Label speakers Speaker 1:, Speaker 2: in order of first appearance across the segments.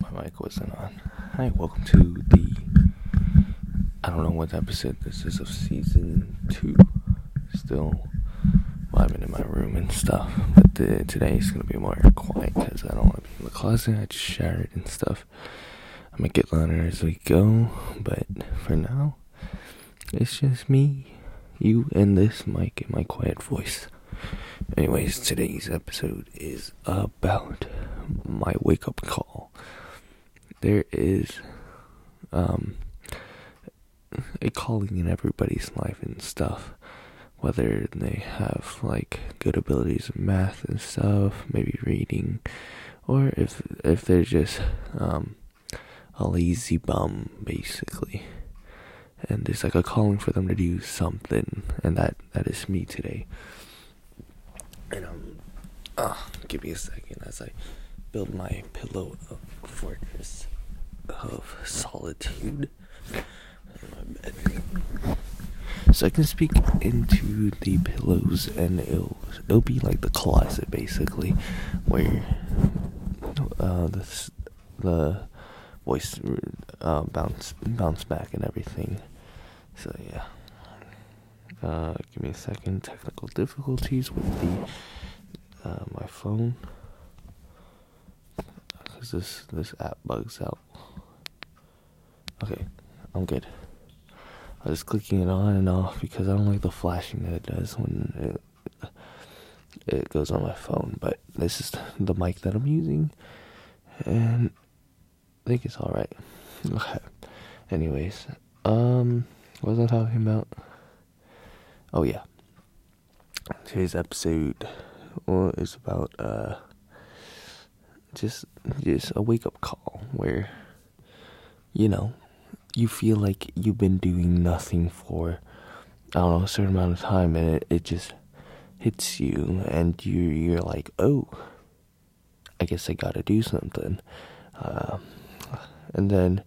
Speaker 1: my mic wasn't on. Hi, welcome to the. I don't know what episode this is of season two. Still vibing in my room and stuff. But the, today is gonna be more quiet because I don't want to be in the closet. I just showered and stuff. I'm gonna get louder as we go, but for now, it's just me, you, and this mic and my quiet voice. Anyways, today's episode is about my wake up call. There is um, a calling in everybody's life and stuff. Whether they have like good abilities in math and stuff, maybe reading, or if if they're just um, a lazy bum, basically. And there's like a calling for them to do something, and that that is me today. And um, uh, give me a second as I build my pillow fortress of solitude. So I can speak into the pillows, and it'll it'll be like the closet basically, where uh, the the voice uh, bounce bounce back and everything. So yeah. Uh, give me a second. Technical difficulties with the uh, my phone because this this app bugs out. Okay, I'm good. I was clicking it on and off because I don't like the flashing that it does when it it goes on my phone. But this is the mic that I'm using, and I think it's all right. Okay. Anyways, um, what was I talking about? Oh yeah. Today's episode is about uh just just a wake up call where you know you feel like you've been doing nothing for I don't know a certain amount of time and it, it just hits you and you you're like oh I guess I gotta do something uh, and then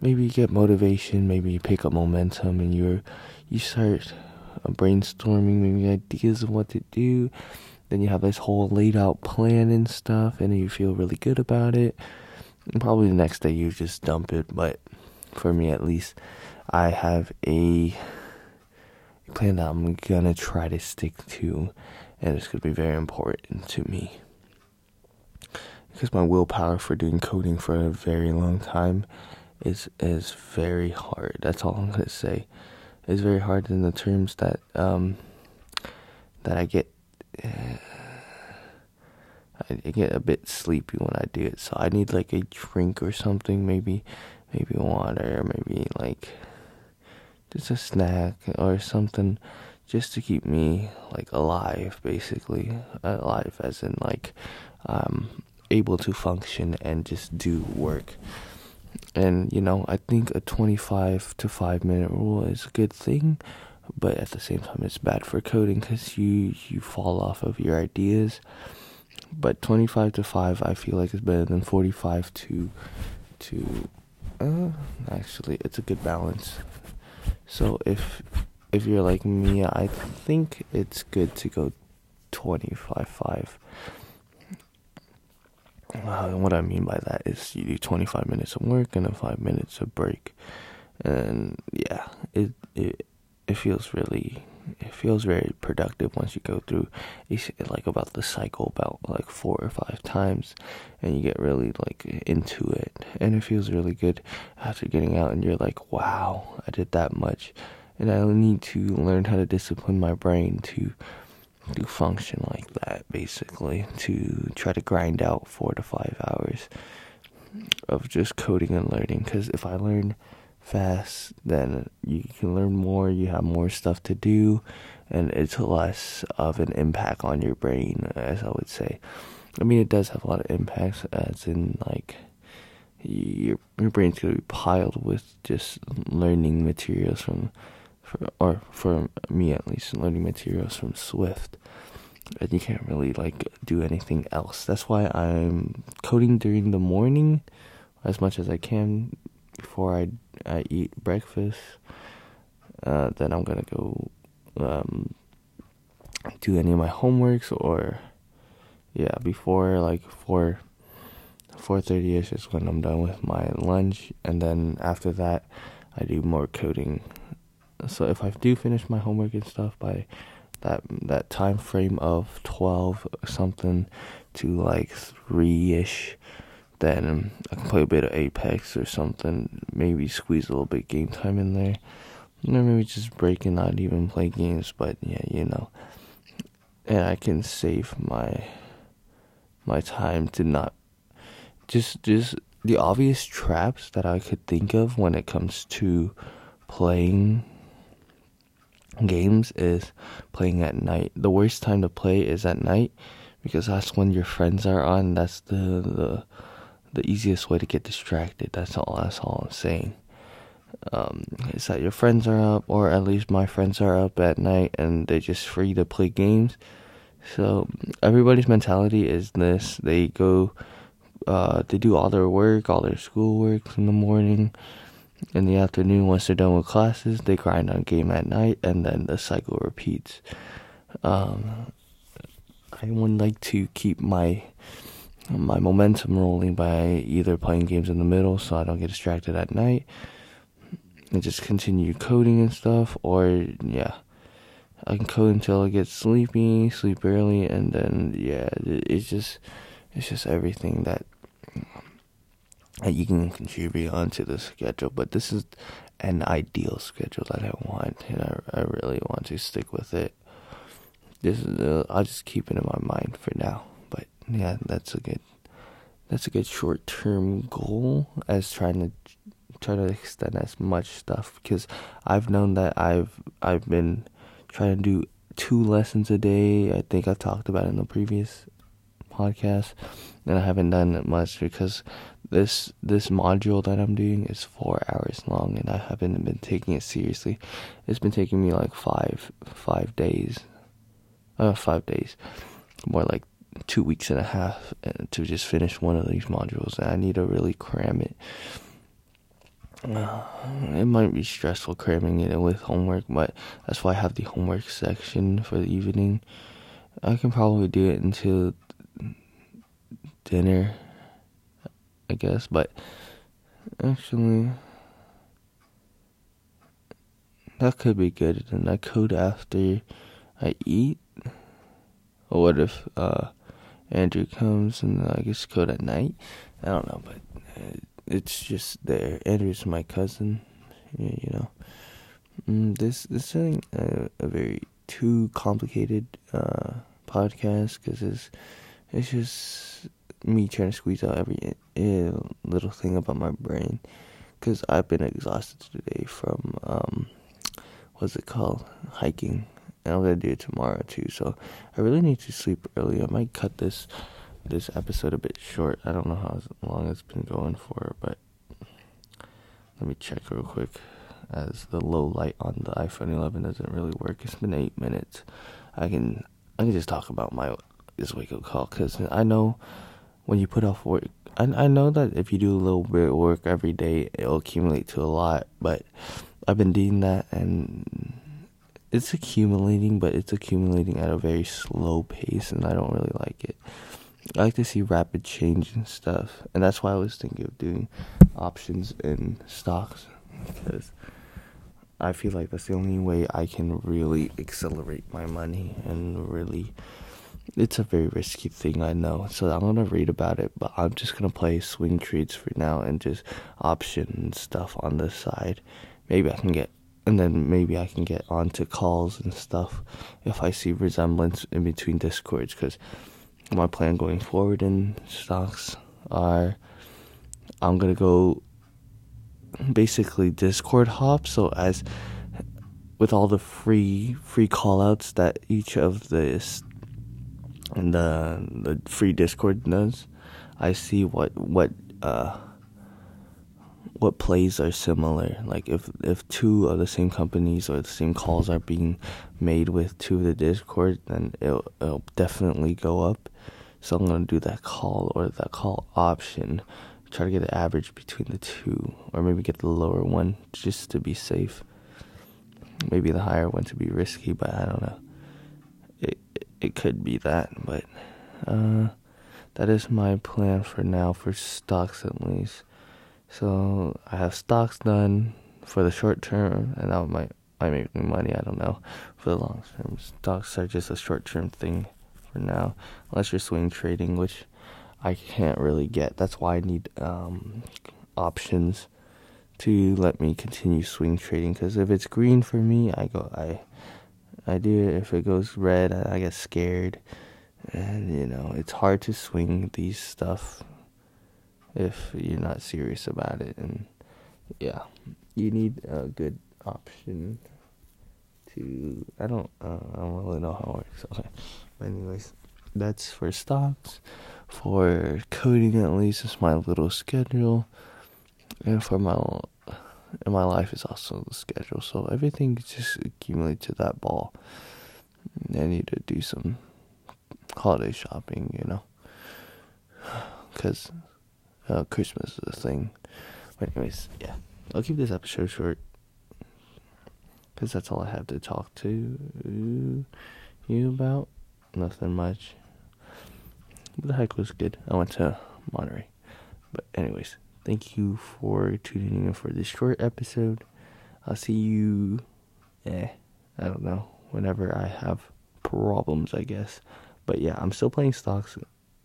Speaker 1: maybe you get motivation maybe you pick up momentum and you're you start brainstorming maybe ideas of what to do. Then you have this whole laid out plan and stuff, and you feel really good about it. And probably the next day you just dump it, but for me at least, I have a plan that I'm gonna try to stick to, and it's gonna be very important to me. Because my willpower for doing coding for a very long time is is very hard. That's all I'm gonna say is very hard in the terms that um, that I get. Uh, I get a bit sleepy when I do it, so I need like a drink or something, maybe, maybe water, maybe like just a snack or something, just to keep me like alive, basically alive, as in like um able to function and just do work. And, you know, I think a 25 to 5 minute rule is a good thing, but at the same time, it's bad for coding because you, you fall off of your ideas. But 25 to 5, I feel like is better than 45 to, to, uh, actually, it's a good balance. So if, if you're like me, I think it's good to go 25 5 uh, what I mean by that is you do 25 minutes of work and then five minutes of break, and yeah, it it it feels really it feels very productive once you go through it's like about the cycle about like four or five times and you get really like into it. And it feels really good after getting out and you're like wow i did that much. And i need to learn how to discipline my brain to to function like that basically to try to grind out four to five hours of just coding and learning. Because if i learn fast then you can learn more you have more stuff to do and it's less of an impact on your brain as i would say. I mean it does have a lot of impacts as in like your your brain's gonna be piled with just learning materials from for, or for me at least, learning materials from Swift. And you can't really like do anything else. That's why I'm coding during the morning as much as I can before I I eat breakfast. Uh, then I'm gonna go um, do any of my homeworks or yeah before like four 4:30 ish is when I'm done with my lunch, and then after that, I do more coding. So if I do finish my homework and stuff by that that time frame of 12 something to like 3 ish, then I can play a bit of Apex or something. Maybe squeeze a little bit game time in there. Or maybe just break and not even play games, but yeah, you know. And I can save my my time to not just just the obvious traps that I could think of when it comes to playing games is playing at night. The worst time to play is at night because that's when your friends are on. That's the the the easiest way to get distracted. That's all. That's all I'm saying. Um, is that your friends are up, or at least my friends are up at night, and they're just free to play games. So everybody's mentality is this: they go, uh, they do all their work, all their schoolwork in the morning. In the afternoon, once they're done with classes, they grind on game at night, and then the cycle repeats. Um, I would like to keep my my momentum rolling by either playing games in the middle so I don't get distracted at night and just continue coding and stuff, or yeah, I can code until I get sleepy, sleep early, and then yeah, it's just it's just everything that you can contribute onto the schedule. But this is an ideal schedule that I want, and I I really want to stick with it. This is uh, I'll just keep it in my mind for now. But yeah, that's a good that's a good short term goal as trying to try to extend as much stuff because I've known that I've I've been trying to do two lessons a day. I think I've talked about in the previous podcast, and I haven't done much because this this module that I'm doing is four hours long, and I haven't been taking it seriously. It's been taking me like five five days, uh, five days, more like two weeks and a half uh, to just finish one of these modules, and I need to really cram it. Uh, it might be stressful cramming it with homework, but that's why I have the homework section for the evening. I can probably do it until dinner, I guess, but actually, that could be good. And I code after I eat. Or what if uh, Andrew comes and I guess code at night? I don't know, but. Uh, it's just there. Andrew's my cousin, you know. Mm, this this isn't a, a very too complicated uh, podcast because it's it's just me trying to squeeze out every little thing about my brain because I've been exhausted today from um, what's it called hiking and I'm gonna do it tomorrow too. So I really need to sleep early. I might cut this this episode a bit short. I don't know how long it's been going for, but let me check real quick. As the low light on the iPhone 11 doesn't really work. It's been eight minutes. I can I can just talk about my this wake up call because I know when you put off work. I I know that if you do a little bit of work every day, it'll accumulate to a lot. But I've been doing that and it's accumulating, but it's accumulating at a very slow pace, and I don't really like it. I like to see rapid change and stuff, and that's why I was thinking of doing options in stocks because I feel like that's the only way I can really accelerate my money and really. It's a very risky thing, I know. So I'm gonna read about it, but I'm just gonna play swing trades for now and just option stuff on the side. Maybe I can get, and then maybe I can get onto calls and stuff if I see resemblance in between discords because my plan going forward in stocks are I'm gonna go basically Discord hop. So as with all the free free callouts that each of this and the the free Discord does, I see what what uh what plays are similar. Like if if two of the same companies or the same calls are being made with two of the Discord, then it'll, it'll definitely go up. So I'm gonna do that call or that call option. Try to get an average between the two, or maybe get the lower one just to be safe. Maybe the higher one to be risky, but I don't know. It could be that, but uh, that is my plan for now for stocks at least. So I have stocks done for the short term, and that might might make money. I don't know. For the long term, stocks are just a short term thing for now, unless you're swing trading, which I can't really get. That's why I need um, options to let me continue swing trading. Because if it's green for me, I go I I do it. If it goes red, I, get scared, and you know it's hard to swing these stuff if you're not serious about it. And yeah, you need a good option to. I don't. Uh, I don't really know how it works. Okay, but anyways, that's for stocks. For coding, at least, it's my little schedule, and for my and my life is also the schedule. So everything just accumulates to that ball. I need to do some holiday shopping, you know, because uh, Christmas is a thing. But anyways, yeah, I'll keep this episode short because that's all I have to talk to you about. Nothing much. The hike was good. I went to Monterey. But anyways, thank you for tuning in for this short episode. I'll see you. Eh, I don't know. Whenever I have problems, I guess. But yeah, I'm still playing stocks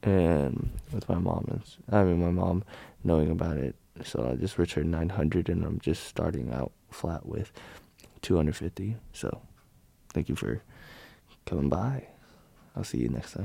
Speaker 1: and with my mom and I mean my mom knowing about it. So I just returned 900 and I'm just starting out flat with 250. So thank you for coming by. I'll see you next time.